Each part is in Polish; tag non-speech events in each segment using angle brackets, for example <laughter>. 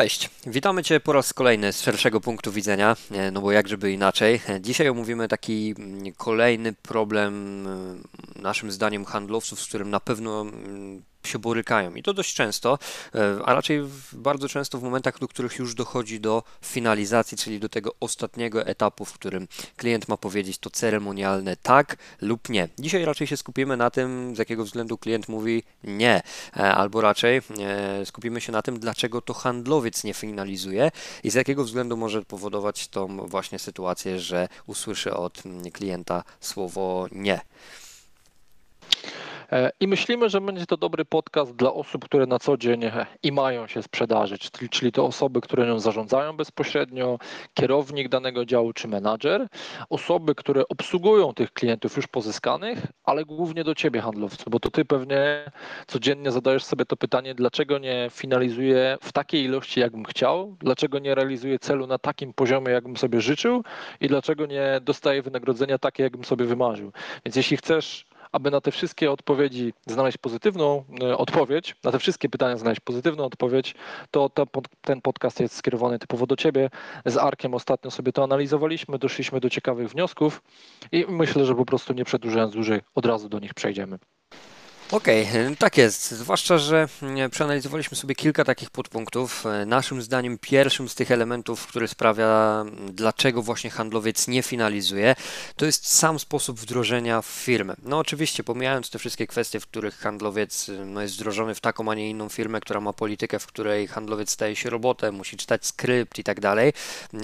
Cześć, witamy Cię po raz kolejny z szerszego punktu widzenia, e, no bo jak żeby inaczej. E, dzisiaj omówimy taki mm, kolejny problem, e, naszym zdaniem, handlowców, z którym na pewno mm, się borykają i to dość często, e, a raczej bardzo często w momentach, do których już dochodzi do finalizacji, czyli do tego ostatniego etapu, w którym klient ma powiedzieć to ceremonialne tak lub nie. Dzisiaj raczej się skupimy na tym, z jakiego względu klient mówi nie, e, albo raczej e, skupimy się na tym, dlaczego to handlowiec nie finalizuje i z jakiego względu może powodować tą właśnie sytuację, że usłyszy od klienta słowo nie. E, I myślimy, że będzie to dobry podcast dla osób, które na co dzień e, i mają się sprzedażyć, czyli to osoby, które nią zarządzają bezpośrednio, kierownik danego działu czy menadżer, osoby, które obsługują tych klientów już pozyskanych, ale głównie do ciebie handlowcy, bo to ty pewnie codziennie zadajesz sobie to pytanie, dlaczego nie finalizuję w takiej ilości, jakbym chciał, dlaczego nie realizuję celu na takim poziomie, jakbym sobie życzył i dlaczego nie dostaję wynagrodzenia takie, jakbym sobie wymarzył. Więc jeśli chcesz aby na te wszystkie odpowiedzi znaleźć pozytywną e, odpowiedź, na te wszystkie pytania znaleźć pozytywną odpowiedź, to, to ten podcast jest skierowany typowo do Ciebie. Z Arkiem ostatnio sobie to analizowaliśmy, doszliśmy do ciekawych wniosków i myślę, że po prostu nie przedłużając dłużej, od razu do nich przejdziemy. Okej, okay, tak jest. Zwłaszcza, że mm, przeanalizowaliśmy sobie kilka takich podpunktów. E, naszym zdaniem pierwszym z tych elementów, który sprawia, mm, dlaczego właśnie handlowiec nie finalizuje, to jest sam sposób wdrożenia w firmę. No oczywiście, pomijając te wszystkie kwestie, w których handlowiec y, no, jest wdrożony w taką, a nie inną firmę, która ma politykę, w której handlowiec staje się robotem, musi czytać skrypt i tak dalej.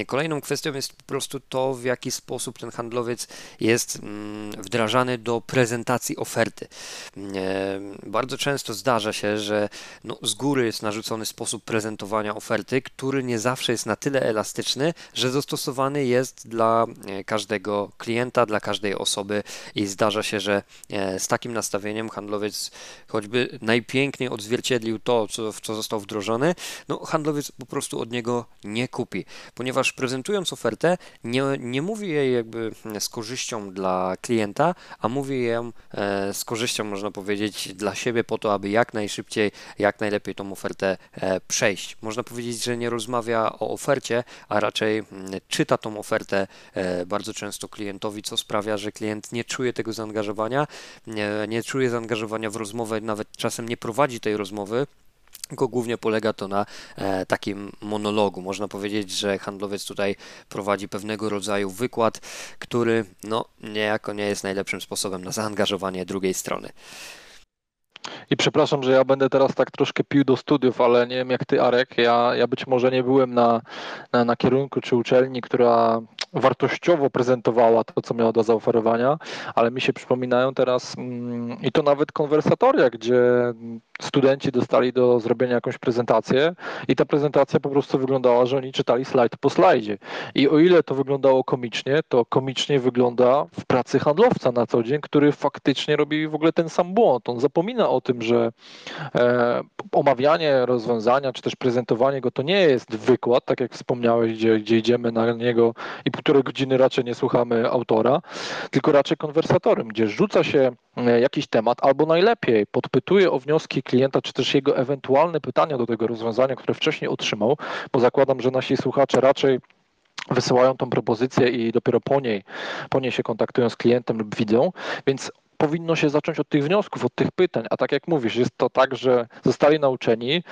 Kolejną kwestią jest po prostu to, w jaki sposób ten handlowiec jest mm, wdrażany do prezentacji oferty e, bardzo często zdarza się, że no, z góry jest narzucony sposób prezentowania oferty, który nie zawsze jest na tyle elastyczny, że dostosowany jest dla e, każdego klienta, dla każdej osoby. I zdarza się, że e, z takim nastawieniem handlowiec choćby najpiękniej odzwierciedlił to, co, w co został wdrożony, no handlowiec po prostu od niego nie kupi, ponieważ prezentując ofertę nie, nie mówi jej jakby z korzyścią dla klienta, a mówi ją e, z korzyścią można powiedzieć dla siebie po to, aby jak najszybciej, jak najlepiej tą ofertę e, przejść. Można powiedzieć, że nie rozmawia o ofercie, a raczej mm, czyta tą ofertę e, bardzo często klientowi, co sprawia, że klient nie czuje tego zaangażowania, nie, nie czuje zaangażowania w rozmowę, nawet czasem nie prowadzi tej rozmowy, tylko głównie polega to na e, takim monologu. Można powiedzieć, że handlowiec tutaj prowadzi pewnego rodzaju wykład, który no, niejako nie jest najlepszym sposobem na zaangażowanie drugiej strony. I przepraszam, że ja będę teraz tak troszkę pił do studiów, ale nie wiem jak ty, Arek. Ja, ja być może nie byłem na, na, na kierunku czy uczelni, która wartościowo prezentowała to, co miała do zaoferowania, ale mi się przypominają teraz mm, i to nawet konwersatoria, gdzie studenci dostali do zrobienia jakąś prezentację i ta prezentacja po prostu wyglądała, że oni czytali slajd po slajdzie. I o ile to wyglądało komicznie, to komicznie wygląda w pracy handlowca na co dzień, który faktycznie robi w ogóle ten sam błąd. On zapomina o tym, że e, omawianie rozwiązania, czy też prezentowanie go to nie jest wykład, tak jak wspomniałeś, gdzie, gdzie idziemy na niego i półtorej godziny raczej nie słuchamy autora, tylko raczej konwersatorem, gdzie rzuca się e, jakiś temat, albo najlepiej podpytuje o wnioski klienta, czy też jego ewentualne pytania do tego rozwiązania, które wcześniej otrzymał, bo zakładam, że nasi słuchacze raczej wysyłają tą propozycję i dopiero po niej, po niej się kontaktują z klientem lub widzą, więc powinno się zacząć od tych wniosków, od tych pytań. A tak jak mówisz, jest to tak, że zostali nauczeni,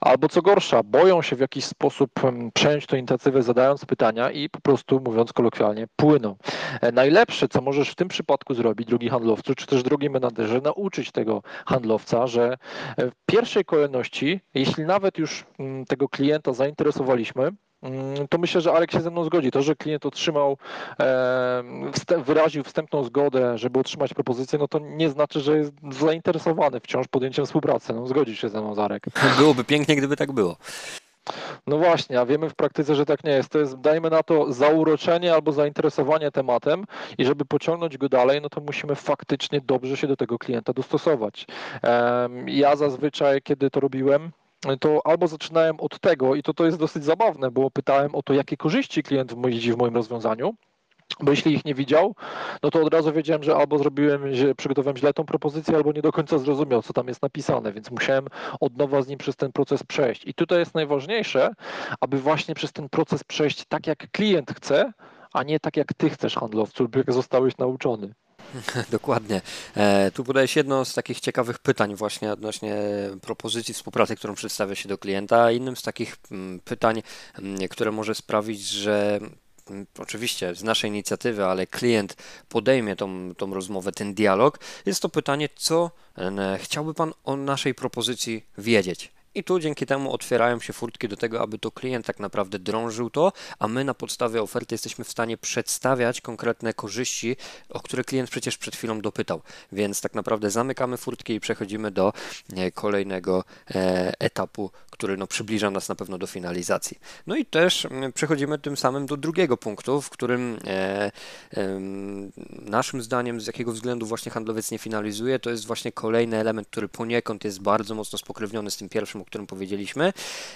albo co gorsza, boją się w jakiś sposób przejąć tę inicjatywę, zadając pytania i po prostu, mówiąc kolokwialnie, płyną. E, najlepsze, co możesz w tym przypadku zrobić, drugi handlowcu, czy też drugi menadżerze, nauczyć tego handlowca, że w pierwszej kolejności, jeśli nawet już tego klienta zainteresowaliśmy, Mm, to myślę, że Arek się ze mną zgodzi. To, że klient otrzymał, wyraził wstępną zgodę, żeby otrzymać propozycję, no to nie znaczy, że jest zainteresowany wciąż podjęciem współpracy. No, zgodzi się ze mną, Arek. <laughs> Byłoby pięknie, gdyby tak było. No właśnie, a wiemy w praktyce, że tak nie jest. To jest, dajmy na to, zauroczenie albo zainteresowanie tematem i żeby pociągnąć go dalej, no to musimy faktycznie dobrze się do tego klienta dostosować. Ja zazwyczaj, kiedy to robiłem, to albo zaczynałem od tego, i to, to jest dosyć zabawne, bo pytałem o to, jakie korzyści klient widzi w moim rozwiązaniu, Bo jeśli ich nie widział, no to od razu wiedziałem, że albo zrobiłem, że przygotowałem źle tą propozycję, albo nie do końca zrozumiał, co tam jest napisane, więc musiałem od nowa z nim przez ten proces przejść. I tutaj jest najważniejsze, aby właśnie przez ten proces przejść tak, jak klient chce, a nie tak, jak ty chcesz handlowcu, jak zostałeś nauczony. <laughs> Dokładnie. E, tu podajesz jedno z takich ciekawych pytań właśnie odnośnie propozycji współpracy, którą przedstawia się do klienta. Innym z takich mm, pytań, mm, które może sprawić, że mm, oczywiście z naszej inicjatywy, ale klient podejmie tą, tą rozmowę, ten dialog, jest to pytanie, co chciałby Pan o naszej propozycji wiedzieć. I tu dzięki temu otwierają się furtki do tego, aby to klient tak naprawdę drążył to, a my na podstawie oferty jesteśmy w stanie przedstawiać konkretne korzyści, o które klient przecież przed chwilą dopytał. Więc tak naprawdę zamykamy furtki i przechodzimy do e, kolejnego e, etapu, który no, przybliża nas na pewno do finalizacji. No i też przechodzimy tym samym do drugiego punktu, w którym e, naszym zdaniem, z jakiego względu właśnie handlowiec nie finalizuje, to jest właśnie kolejny element, który poniekąd jest bardzo mocno spokrewniony z tym pierwszym, o którym powiedzieliśmy,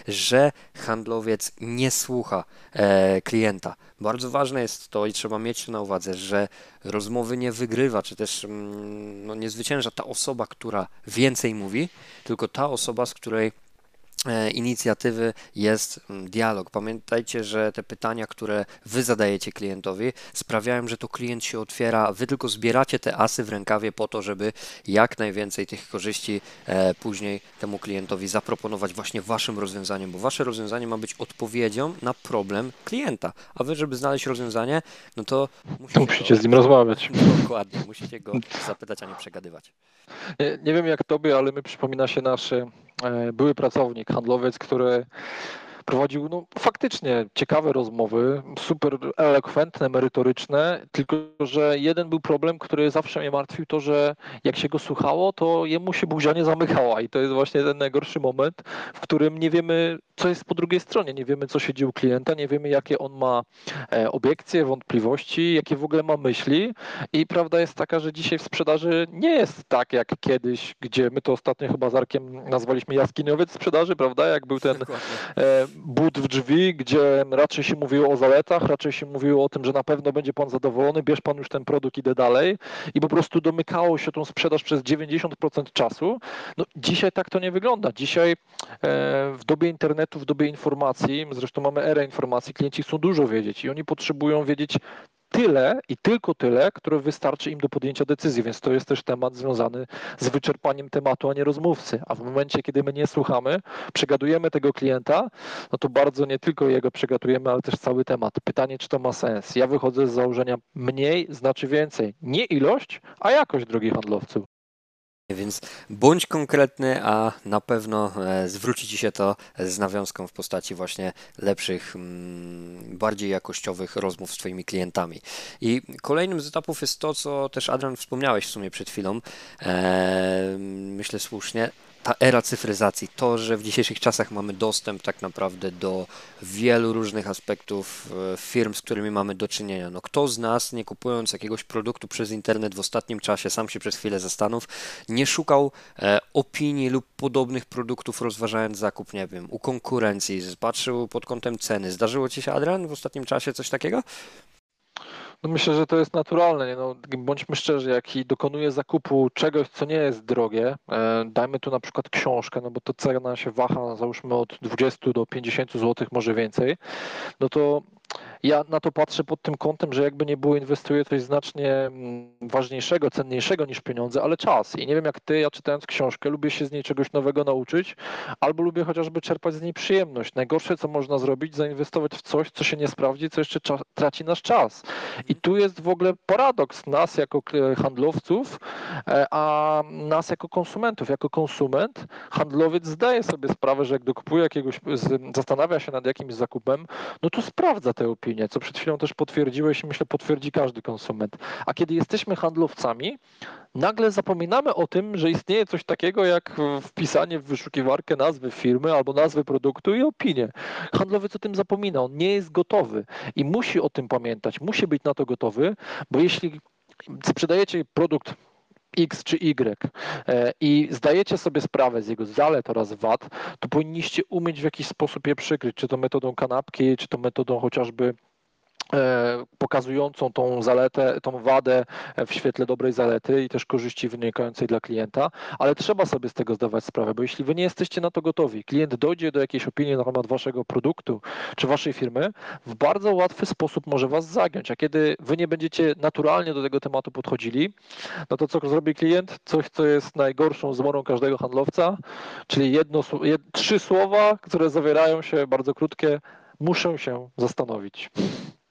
że handlowiec nie słucha e, klienta. Bardzo ważne jest to i trzeba mieć to na uwadze, że rozmowy nie wygrywa, czy też mm, no, nie zwycięża ta osoba, która więcej mówi, tylko ta osoba, z której inicjatywy jest mm, dialog. Pamiętajcie, że te pytania, które wy zadajecie klientowi, sprawiają, że to klient się otwiera. Wy tylko zbieracie te asy w rękawie po to, żeby jak najwięcej tych korzyści e, później temu klientowi zaproponować właśnie waszym rozwiązaniem, bo wasze rozwiązanie ma być odpowiedzią na problem klienta. A wy, żeby znaleźć rozwiązanie, no to musicie, musicie go, z nim rozmawiać. Dokładnie, musicie go <laughs> zapytać, a nie przegadywać. Nie, nie wiem jak tobie, ale mi przypomina się nasze E, były pracownik, handlowiec, który prowadził no, faktycznie ciekawe rozmowy, super elokwentne, merytoryczne, tylko że jeden był problem, który zawsze mnie martwił, to że jak się go słuchało, to jemu się buzia nie zamykała i to jest właśnie ten najgorszy moment, w którym nie wiemy, co jest po drugiej stronie, nie wiemy, co się dzieje u klienta, nie wiemy, jakie on ma e, obiekcje, wątpliwości, jakie w ogóle ma myśli. I prawda jest taka, że dzisiaj w sprzedaży nie jest tak jak kiedyś, gdzie my to ostatnio chyba z Arkiem nazwaliśmy jaskiniowiec sprzedaży, prawda, jak był ten but w drzwi, gdzie raczej się mówiło o zaletach, raczej się mówiło o tym, że na pewno będzie pan zadowolony, bierz pan już ten produkt, idę dalej i po prostu domykało się tą sprzedaż przez 90% czasu. No, dzisiaj tak to nie wygląda. Dzisiaj e, w dobie internetu, w dobie informacji, zresztą mamy erę informacji, klienci chcą dużo wiedzieć i oni potrzebują wiedzieć tyle i tylko tyle, które wystarczy im do podjęcia decyzji, więc to jest też temat związany z wyczerpaniem tematu, a nie rozmówcy. A w momencie, kiedy my nie słuchamy, przegadujemy tego klienta, no to bardzo nie tylko jego przegadujemy, ale też cały temat. Pytanie, czy to ma sens. Ja wychodzę z założenia mniej znaczy więcej. Nie ilość, a jakość, drogi handlowców. Więc bądź konkretny, a na pewno e, zwróci Ci się to z nawiązką w postaci właśnie lepszych, mm, bardziej jakościowych rozmów z Twoimi klientami. I kolejnym z etapów jest to, co też Adrian wspomniałeś w sumie przed chwilą, e, myślę słusznie, ta era cyfryzacji, to, że w dzisiejszych czasach mamy dostęp tak naprawdę do wielu różnych aspektów e, firm, z którymi mamy do czynienia. No, kto z nas, nie kupując jakiegoś produktu przez internet w ostatnim czasie, sam się przez chwilę zastanów, nie szukał e, opinii lub podobnych produktów, rozważając zakup, nie wiem, u konkurencji, patrzył pod kątem ceny. Zdarzyło Ci się, Adrian, w ostatnim czasie coś takiego? No myślę, że to jest naturalne. Nie? No, bądźmy szczerzy, jak i dokonuję zakupu czegoś, co nie jest drogie, e, dajmy tu na przykład książkę, no bo to cena się waha, załóżmy od 20 do 50 zł, może więcej, no to ja na to patrzę pod tym kątem, że jakby nie było, inwestuję coś znacznie mm, ważniejszego, cenniejszego niż pieniądze, ale czas. I nie wiem jak ty, ja czytając książkę, lubię się z niej czegoś nowego nauczyć, albo lubię chociażby czerpać z niej przyjemność. Najgorsze, co można zrobić, zainwestować w coś, co się nie sprawdzi, co jeszcze traci nasz czas. I tu jest w ogóle paradoks nas jako handlowców, e, a nas jako konsumentów. Jako konsument, handlowiec zdaje sobie sprawę, że jak dokupuje jakiegoś, zastanawia się nad jakimś zakupem, no to sprawdza te opinie, co przed chwilą też potwierdziłeś i myślę potwierdzi każdy konsument. A kiedy jesteśmy handlowcami, nagle zapominamy o tym, że istnieje coś takiego jak wpisanie w wyszukiwarkę nazwy firmy albo nazwy produktu i opinię. Handlowiec o tym zapomina, on nie jest gotowy i musi o tym pamiętać, musi być na to gotowy, bo jeśli sprzedajecie produkt X czy Y. E, i zdajecie sobie sprawę z jego zalet oraz wad, to powinniście umieć w jakiś sposób je przykryć, czy to metodą kanapki, czy to metodą chociażby pokazującą tą zaletę, tą wadę w świetle dobrej zalety i też korzyści wynikającej dla klienta, ale trzeba sobie z tego zdawać sprawę, bo jeśli wy nie jesteście na to gotowi, klient dojdzie do jakiejś opinii na temat waszego produktu czy waszej firmy, w bardzo łatwy sposób może was zagiąć, a kiedy wy nie będziecie naturalnie do tego tematu podchodzili, no to co zrobi klient? Coś, co jest najgorszą zmorą każdego handlowca, czyli jedno, jed, trzy słowa, które zawierają się, bardzo krótkie, muszę się zastanowić.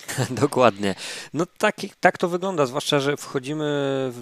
<laughs> Dokładnie. No tak, tak to wygląda, zwłaszcza, że wchodzimy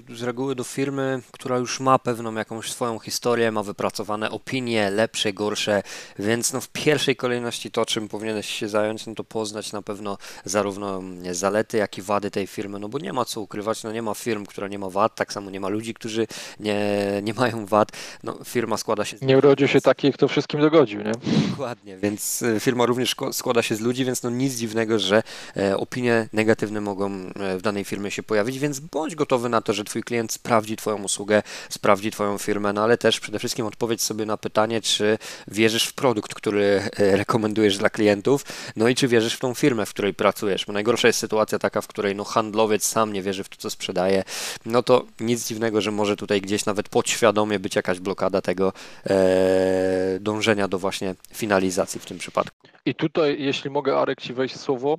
z reguły do firmy, która już ma pewną jakąś swoją historię, ma wypracowane opinie, lepsze, gorsze, więc no w pierwszej kolejności to, czym powinieneś się zająć, no to poznać na pewno zarówno zalety, jak i wady tej firmy, no bo nie ma co ukrywać, no nie ma firm, która nie ma wad, tak samo nie ma ludzi, którzy nie, nie mają wad, no firma składa się z... Nie urodził się taki, kto wszystkim dogodził, nie? Dokładnie, więc y, firma również składa się z ludzi, więc no nic dziwnego, że e, opinie negatywne mogą e, w danej firmie się pojawić, więc bądź gotowy na to, że Twój klient sprawdzi Twoją usługę, sprawdzi Twoją firmę, no ale też przede wszystkim odpowiedź sobie na pytanie, czy wierzysz w produkt, który e, rekomendujesz dla klientów, no i czy wierzysz w tą firmę, w której pracujesz, bo najgorsza jest sytuacja taka, w której no handlowiec sam nie wierzy w to, co sprzedaje, no to nic dziwnego, że może tutaj gdzieś nawet podświadomie być jakaś blokada tego e, dążenia do właśnie finalizacji w tym przypadku. I tutaj, jeśli mogę, Arek, Ci wejść słowo,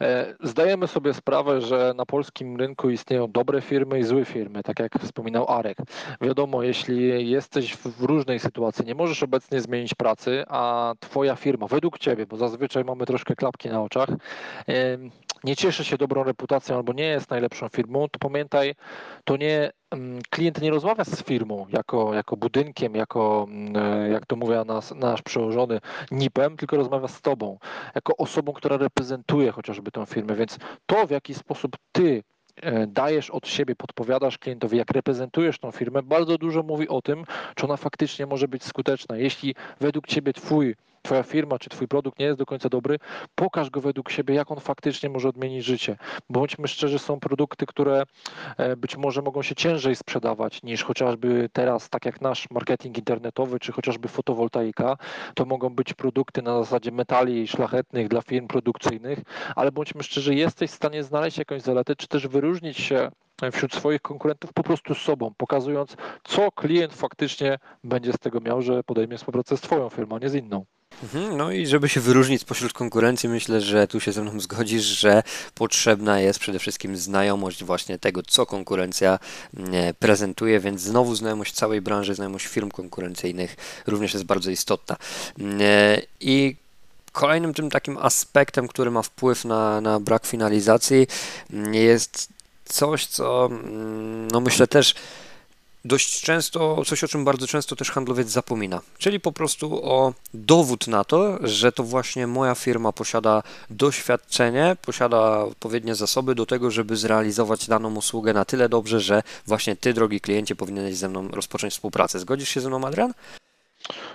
e, zdajemy sobie sprawę, że na polskim rynku istnieją dobre firmy i złe firmy, tak jak wspominał Arek. Wiadomo, jeśli jesteś w różnej sytuacji, nie możesz obecnie zmienić pracy, a Twoja firma, według Ciebie, bo zazwyczaj mamy troszkę klapki na oczach, nie cieszy się dobrą reputacją albo nie jest najlepszą firmą, to pamiętaj, to nie klient nie rozmawia z firmą jako, jako budynkiem, jako, mm, jak to mówi nas, nasz przełożony, NIP-em, tylko rozmawia z tobą, jako osobą, która reprezentuje chociażby tę firmę. Więc to, w jaki sposób ty e, dajesz od siebie, podpowiadasz klientowi, jak reprezentujesz tą firmę, bardzo dużo mówi o tym, czy ona faktycznie może być skuteczna. Jeśli według ciebie twój Twoja firma czy Twój produkt nie jest do końca dobry, pokaż go według siebie, jak on faktycznie może odmienić życie. Bądźmy szczerzy, są produkty, które e, być może mogą się ciężej sprzedawać niż chociażby teraz, tak jak nasz marketing internetowy, czy chociażby fotowoltaika. To mogą być produkty na zasadzie metali szlachetnych dla firm produkcyjnych, ale bądźmy szczerzy, jesteś w stanie znaleźć jakąś zaletę, czy też wyróżnić się wśród swoich konkurentów po prostu z sobą, pokazując, co klient faktycznie będzie z tego miał, że podejmie współpracę z Twoją firmą, nie z inną. Mhm, no i żeby się wyróżnić spośród konkurencji, myślę, że tu się ze mną zgodzisz, że potrzebna jest przede wszystkim znajomość właśnie tego, co konkurencja mm, prezentuje, więc znowu znajomość całej branży, znajomość firm konkurencyjnych również jest bardzo istotna. Mm, I kolejnym tym takim aspektem, który ma wpływ na, na brak finalizacji, mm, jest coś, co no myślę też dość często, coś o czym bardzo często też handlowiec zapomina, czyli po prostu o dowód na to, że to właśnie moja firma posiada doświadczenie, posiada odpowiednie zasoby do tego, żeby zrealizować daną usługę na tyle dobrze, że właśnie ty, drogi kliencie, powinieneś ze mną rozpocząć współpracę. Zgodzisz się ze mną, Adrian?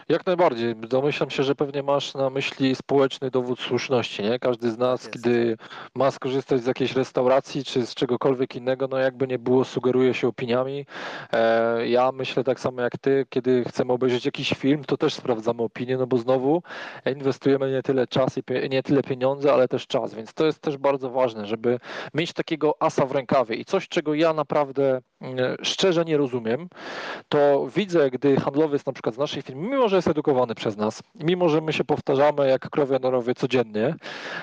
Jak najbardziej. Domyślam się, że pewnie masz na myśli społeczny dowód słuszności, nie? Każdy z nas, kiedy ma skorzystać z jakiejś restauracji czy z czegokolwiek innego, no jakby nie było, sugeruje się opiniami. E, ja myślę tak samo jak ty, kiedy chcemy obejrzeć jakiś film, to też sprawdzamy opinię, no bo znowu inwestujemy nie tyle czas i nie tyle pieniądze, ale też czas, więc to jest też bardzo ważne, żeby mieć takiego asa w rękawie i coś, czego ja naprawdę szczerze nie rozumiem, to widzę, gdy handlowiec na przykład z naszej firmy mimo że jest edukowany przez nas, mimo że my się powtarzamy jak krowie norowie codziennie,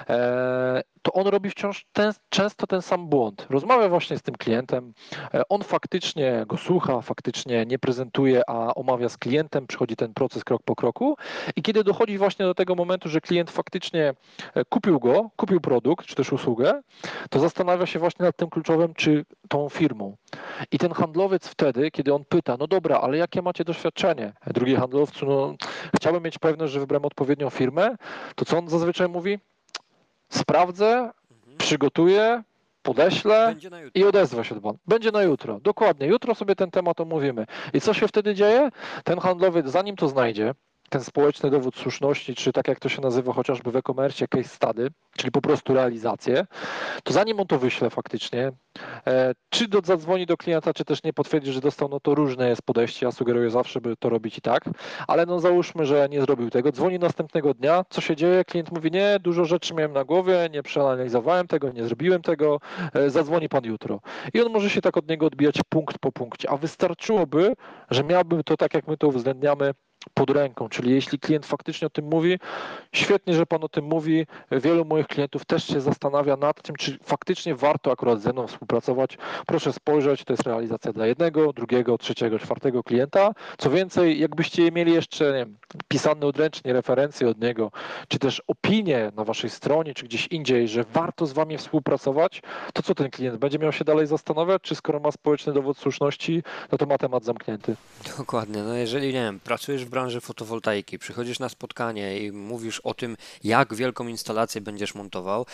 e, to on robi wciąż ten, często ten sam błąd. Rozmawia właśnie z tym klientem, e, on faktycznie go słucha, faktycznie nie prezentuje, a omawia z klientem, przychodzi ten proces krok po kroku i kiedy dochodzi właśnie do tego momentu, że klient faktycznie e, kupił go, kupił produkt czy też usługę, to zastanawia się właśnie nad tym kluczowym, czy tą firmą. I ten handlowiec wtedy, kiedy on pyta, no dobra, ale jakie macie doświadczenie? Drugi handlowcu, no chciałbym mieć pewność, że wybrałem odpowiednią firmę, to co on zazwyczaj mówi? Sprawdzę, mhm. przygotuję, podeślę i odezwę się do pana. Będzie na jutro. Dokładnie. Jutro sobie ten temat omówimy. I co się wtedy dzieje? Ten handlowiec, zanim to znajdzie, ten społeczny dowód słuszności, czy tak jak to się nazywa chociażby w e-commerce case study, czyli po prostu realizację, to zanim on to wyśle faktycznie, e, czy do, zadzwoni do klienta, czy też nie potwierdzi, że dostał, no to różne jest podejście. Ja sugeruję zawsze, by to robić i tak, ale no załóżmy, że nie zrobił tego. Dzwoni następnego dnia, co się dzieje? Klient mówi, nie, dużo rzeczy miałem na głowie, nie przeanalizowałem tego, nie zrobiłem tego, e, zadzwoni pan jutro. I on może się tak od niego odbijać punkt po punkcie, a wystarczyłoby, że miałby to tak, jak my to uwzględniamy, pod ręką. Czyli jeśli klient faktycznie o tym mówi, świetnie, że Pan o tym mówi. Wielu moich klientów też się zastanawia nad tym, czy faktycznie warto akurat ze mną współpracować. Proszę spojrzeć, to jest realizacja dla jednego, drugiego, trzeciego, czwartego klienta. Co więcej, jakbyście mieli jeszcze nie wiem, pisane odręcznie referencje od niego, czy też opinie na Waszej stronie, czy gdzieś indziej, że warto z Wami współpracować, to co ten klient będzie miał się dalej zastanawiać, czy skoro ma społeczny dowód słuszności, no to ma temat zamknięty. Dokładnie. No jeżeli, nie wiem, pracujesz w branży fotowoltaiki, przychodzisz na spotkanie i mówisz o tym, jak wielką instalację będziesz montował,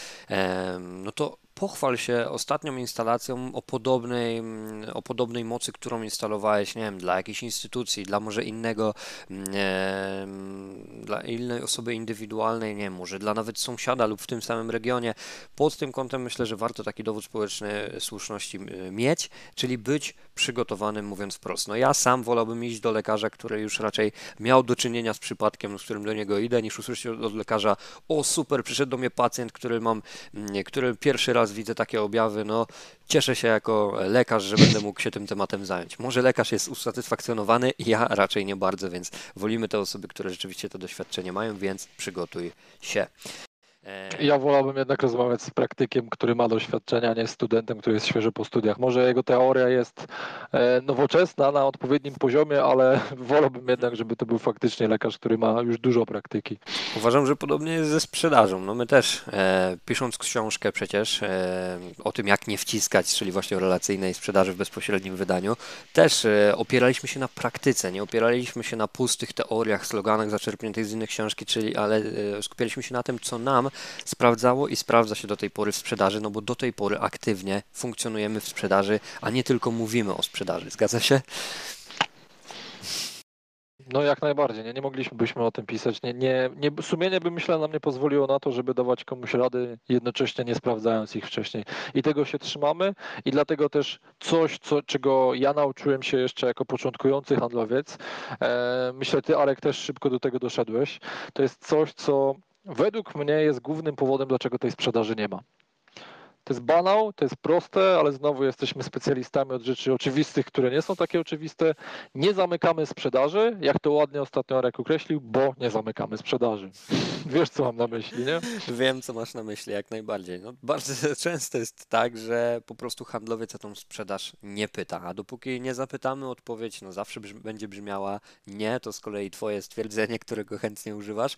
no to pochwal się ostatnią instalacją o podobnej, mm, o podobnej mocy, którą instalowałeś, nie wiem, dla jakiejś instytucji, dla może innego, e, dla innej osoby indywidualnej, nie wiem, może dla nawet sąsiada lub w tym samym regionie. Pod tym kątem myślę, że warto taki dowód społeczny słuszności mieć, czyli być przygotowanym, mówiąc wprost. No ja sam wolałbym iść do lekarza, który już raczej miał do czynienia z przypadkiem, z którym do niego idę, niż usłyszeć od lekarza, o super, przyszedł do mnie pacjent, który mam, który pierwszy raz widzę takie objawy, no cieszę się jako lekarz, że będę mógł się tym tematem zająć. Może lekarz jest usatysfakcjonowany, <laughs> ja raczej nie bardzo, więc wolimy te osoby, które rzeczywiście to doświadczenie mają, więc przygotuj się. E, ja wolałbym jednak rozmawiać z praktykiem, który ma doświadczenia, nie z studentem, który jest świeży po studiach. Może jego teoria jest e, nowoczesna na odpowiednim poziomie, ale <laughs> wolałbym jednak, żeby to był faktycznie lekarz, który ma już dużo praktyki. Uważam, że podobnie jest ze sprzedażą. No my też e, pisząc książkę przecież e, o tym, jak nie wciskać, czyli właśnie o relacyjnej sprzedaży w bezpośrednim wydaniu, też e, opieraliśmy się na praktyce, nie opieraliśmy się na pustych teoriach, sloganach zaczerpniętych z innych książki, czyli ale e, skupialiśmy się na tym, co nam sprawdzało i sprawdza się do tej pory w sprzedaży, no bo do tej pory aktywnie funkcjonujemy w sprzedaży, a nie tylko mówimy o sprzedaży. Zgadza się? No jak najbardziej, nie, nie moglibyśmy o tym pisać. Nie, nie, nie, sumienie by myślę nam nie pozwoliło na to, żeby dawać komuś rady, jednocześnie nie sprawdzając ich wcześniej. I tego się trzymamy i dlatego też coś, co, czego ja nauczyłem się jeszcze jako początkujący handlowiec, e, myślę ty Arek też szybko do tego doszedłeś, to jest coś, co według mnie jest głównym powodem, dlaczego tej sprzedaży nie ma. To jest banał, to jest proste, ale znowu jesteśmy specjalistami od rzeczy oczywistych, które nie są takie oczywiste. Nie zamykamy sprzedaży, jak to ładnie ostatnio Arek określił, bo nie zamykamy sprzedaży. <laughs> Wiesz, co mam na myśli, nie? Wiem, co masz na myśli, jak najbardziej. No, bardzo <laughs> często jest tak, że po prostu handlowiec o tą sprzedaż nie pyta, a dopóki nie zapytamy, odpowiedź no zawsze będzie brzmiała nie, to z kolei twoje stwierdzenie, <laughs> którego chętnie używasz.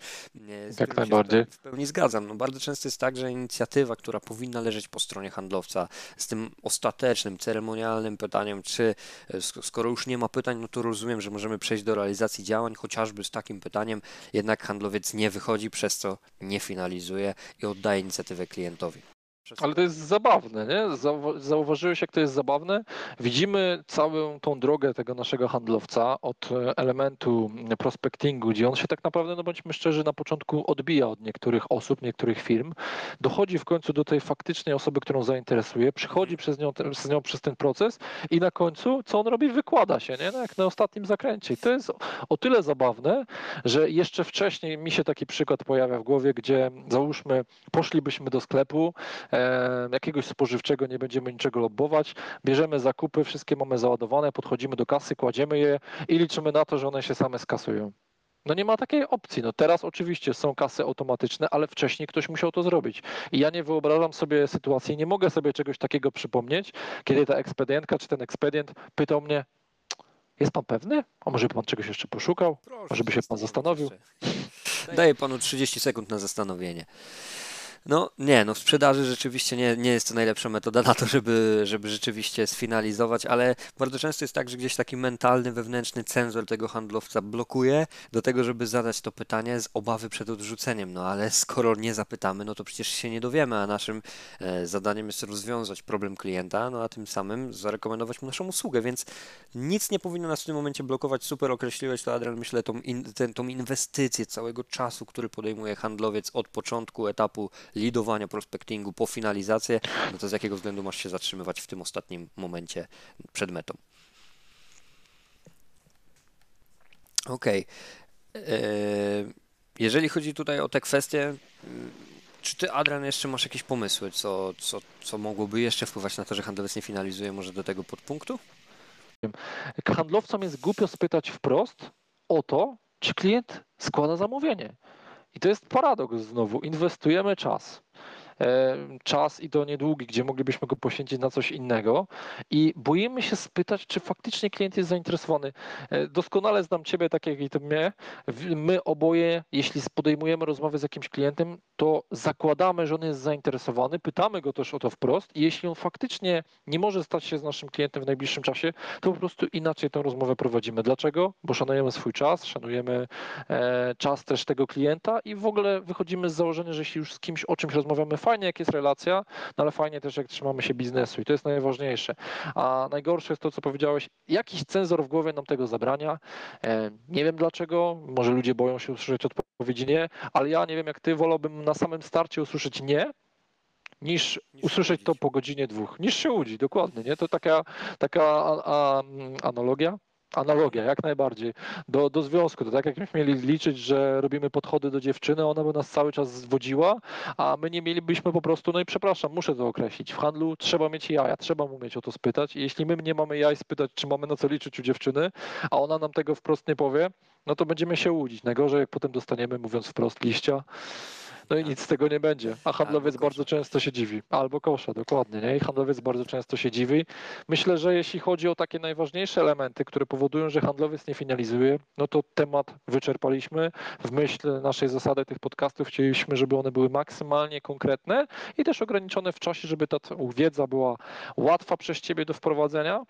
Jak najbardziej. W pełni zgadzam. No, bardzo często jest tak, że inicjatywa, która powinna leżeć po stronie handlowca z tym ostatecznym, ceremonialnym pytaniem, czy e, skoro już nie ma pytań, no to rozumiem, że możemy przejść do realizacji działań, chociażby z takim pytaniem, jednak handlowiec nie wychodzi, przez co nie finalizuje i oddaje inicjatywę klientowi. Ale to jest zabawne, nie? Zauważyłeś, jak to jest zabawne? Widzimy całą tą drogę tego naszego handlowca od e, elementu prospectingu, gdzie on się tak naprawdę, no bądźmy szczerzy, na początku odbija od niektórych osób, niektórych firm, dochodzi w końcu do tej faktycznej osoby, którą zainteresuje, przychodzi przez nią, przez nią przez ten proces i na końcu, co on robi? Wykłada się, nie? No jak na ostatnim zakręcie. I to jest o tyle zabawne, że jeszcze wcześniej mi się taki przykład pojawia w głowie, gdzie załóżmy, poszlibyśmy do sklepu, jakiegoś spożywczego, nie będziemy niczego lobbować, bierzemy zakupy, wszystkie mamy załadowane, podchodzimy do kasy, kładziemy je i liczymy na to, że one się same skasują. No nie ma takiej opcji. No teraz oczywiście są kasy automatyczne, ale wcześniej ktoś musiał to zrobić. I ja nie wyobrażam sobie sytuacji, nie mogę sobie czegoś takiego przypomnieć, kiedy ta ekspedientka czy ten ekspedient pytał mnie, jest pan pewny? A może by pan czegoś jeszcze poszukał? Proszę, może by się pan zastanowił? Daję panu 30 sekund na zastanowienie. No nie, no w sprzedaży rzeczywiście nie, nie jest to najlepsza metoda na to, żeby, żeby rzeczywiście sfinalizować, ale bardzo często jest tak, że gdzieś taki mentalny, wewnętrzny cenzor tego handlowca blokuje do tego, żeby zadać to pytanie z obawy przed odrzuceniem. No ale skoro nie zapytamy, no to przecież się nie dowiemy, a naszym e, zadaniem jest rozwiązać problem klienta, no a tym samym zarekomendować mu naszą usługę, więc nic nie powinno nas w tym momencie blokować. Super określiłeś to, Adrian, myślę, tą, in, ten, tą inwestycję całego czasu, który podejmuje handlowiec od początku etapu lidowania, prospectingu po finalizację, no to z jakiego względu masz się zatrzymywać w tym ostatnim momencie przed metą? Okej. Okay. Jeżeli chodzi tutaj o te kwestie, czy ty, Adrian, jeszcze masz jakieś pomysły, co, co, co mogłoby jeszcze wpływać na to, że handlowiec nie finalizuje może do tego podpunktu? Handlowcom jest głupio spytać wprost o to, czy klient składa zamówienie. I to jest paradoks znowu. Inwestujemy czas. E, czas i to niedługi, gdzie moglibyśmy go poświęcić na coś innego i boimy się spytać, czy faktycznie klient jest zainteresowany. E, doskonale znam Ciebie, tak jak i Ty mnie. My oboje, jeśli podejmujemy rozmowę z jakimś klientem, to zakładamy, że on jest zainteresowany, pytamy go też o to wprost i jeśli on faktycznie nie może stać się z naszym klientem w najbliższym czasie, to po prostu inaczej tę rozmowę prowadzimy. Dlaczego? Bo szanujemy swój czas, szanujemy e, czas też tego klienta i w ogóle wychodzimy z założenia, że jeśli już z kimś o czymś rozmawiamy fajnie, jak jest relacja, no ale fajnie też, jak trzymamy się biznesu i to jest najważniejsze. A najgorsze jest to, co powiedziałeś, jakiś cenzor w głowie nam tego zabrania. E, nie wiem dlaczego, może ludzie boją się usłyszeć odpowiedzi nie, ale ja nie wiem jak ty, wolałbym na samym starcie usłyszeć nie, niż, niż usłyszeć to po godzinie dwóch, niż się łudzi, dokładnie, nie? To taka, taka a, a, analogia. Analogia, jak najbardziej. Do, do związku. To tak jakbyśmy mieli liczyć, że robimy podchody do dziewczyny, ona by nas cały czas zwodziła, a my nie mielibyśmy po prostu, no i przepraszam, muszę to określić. W handlu trzeba mieć jaja, trzeba mu mieć o to spytać. I jeśli my nie mamy jaj spytać, czy mamy na co liczyć u dziewczyny, a ona nam tego wprost nie powie, no to będziemy się łudzić. Najgorzej, jak potem dostaniemy, mówiąc wprost, liścia no i nic z tego nie będzie. A handlowiec bardzo często się dziwi. Albo kosza, dokładnie. Nie? I handlowiec bardzo często się dziwi. Myślę, że jeśli chodzi o takie najważniejsze elementy, które powodują, że handlowiec nie finalizuje, no to temat wyczerpaliśmy. W myśl naszej zasady tych podcastów chcieliśmy, żeby one były maksymalnie konkretne i też ograniczone w czasie, żeby ta wiedza była łatwa przez Ciebie do wprowadzenia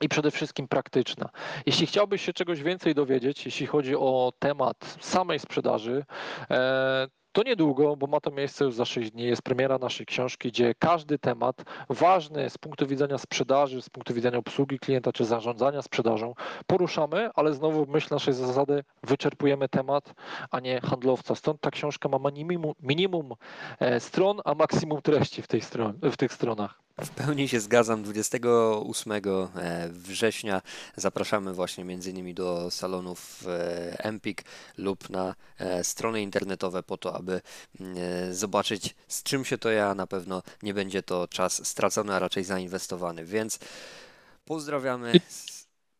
i przede wszystkim praktyczna. Jeśli chciałbyś się czegoś więcej dowiedzieć, jeśli chodzi o temat samej sprzedaży, e, to niedługo, bo ma to miejsce już za 6 dni, jest premiera naszej książki, gdzie każdy temat ważny z punktu widzenia sprzedaży, z punktu widzenia obsługi klienta czy zarządzania sprzedażą poruszamy, ale znowu myśl naszej zasady wyczerpujemy temat, a nie handlowca. Stąd ta książka ma minimum, minimum e, stron, a maksimum treści w, tej stron, w tych stronach. W pełni się zgadzam. 28 e, września zapraszamy właśnie między innymi do salonów e, Empik lub na e, strony internetowe po to, aby mm, zobaczyć z czym się to ja. Na pewno nie będzie to czas stracony, a raczej zainwestowany. Więc pozdrawiamy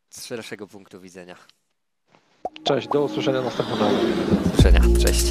z szerszego punktu widzenia. Cześć, do usłyszenia następnym razem. Do usłyszenia, cześć.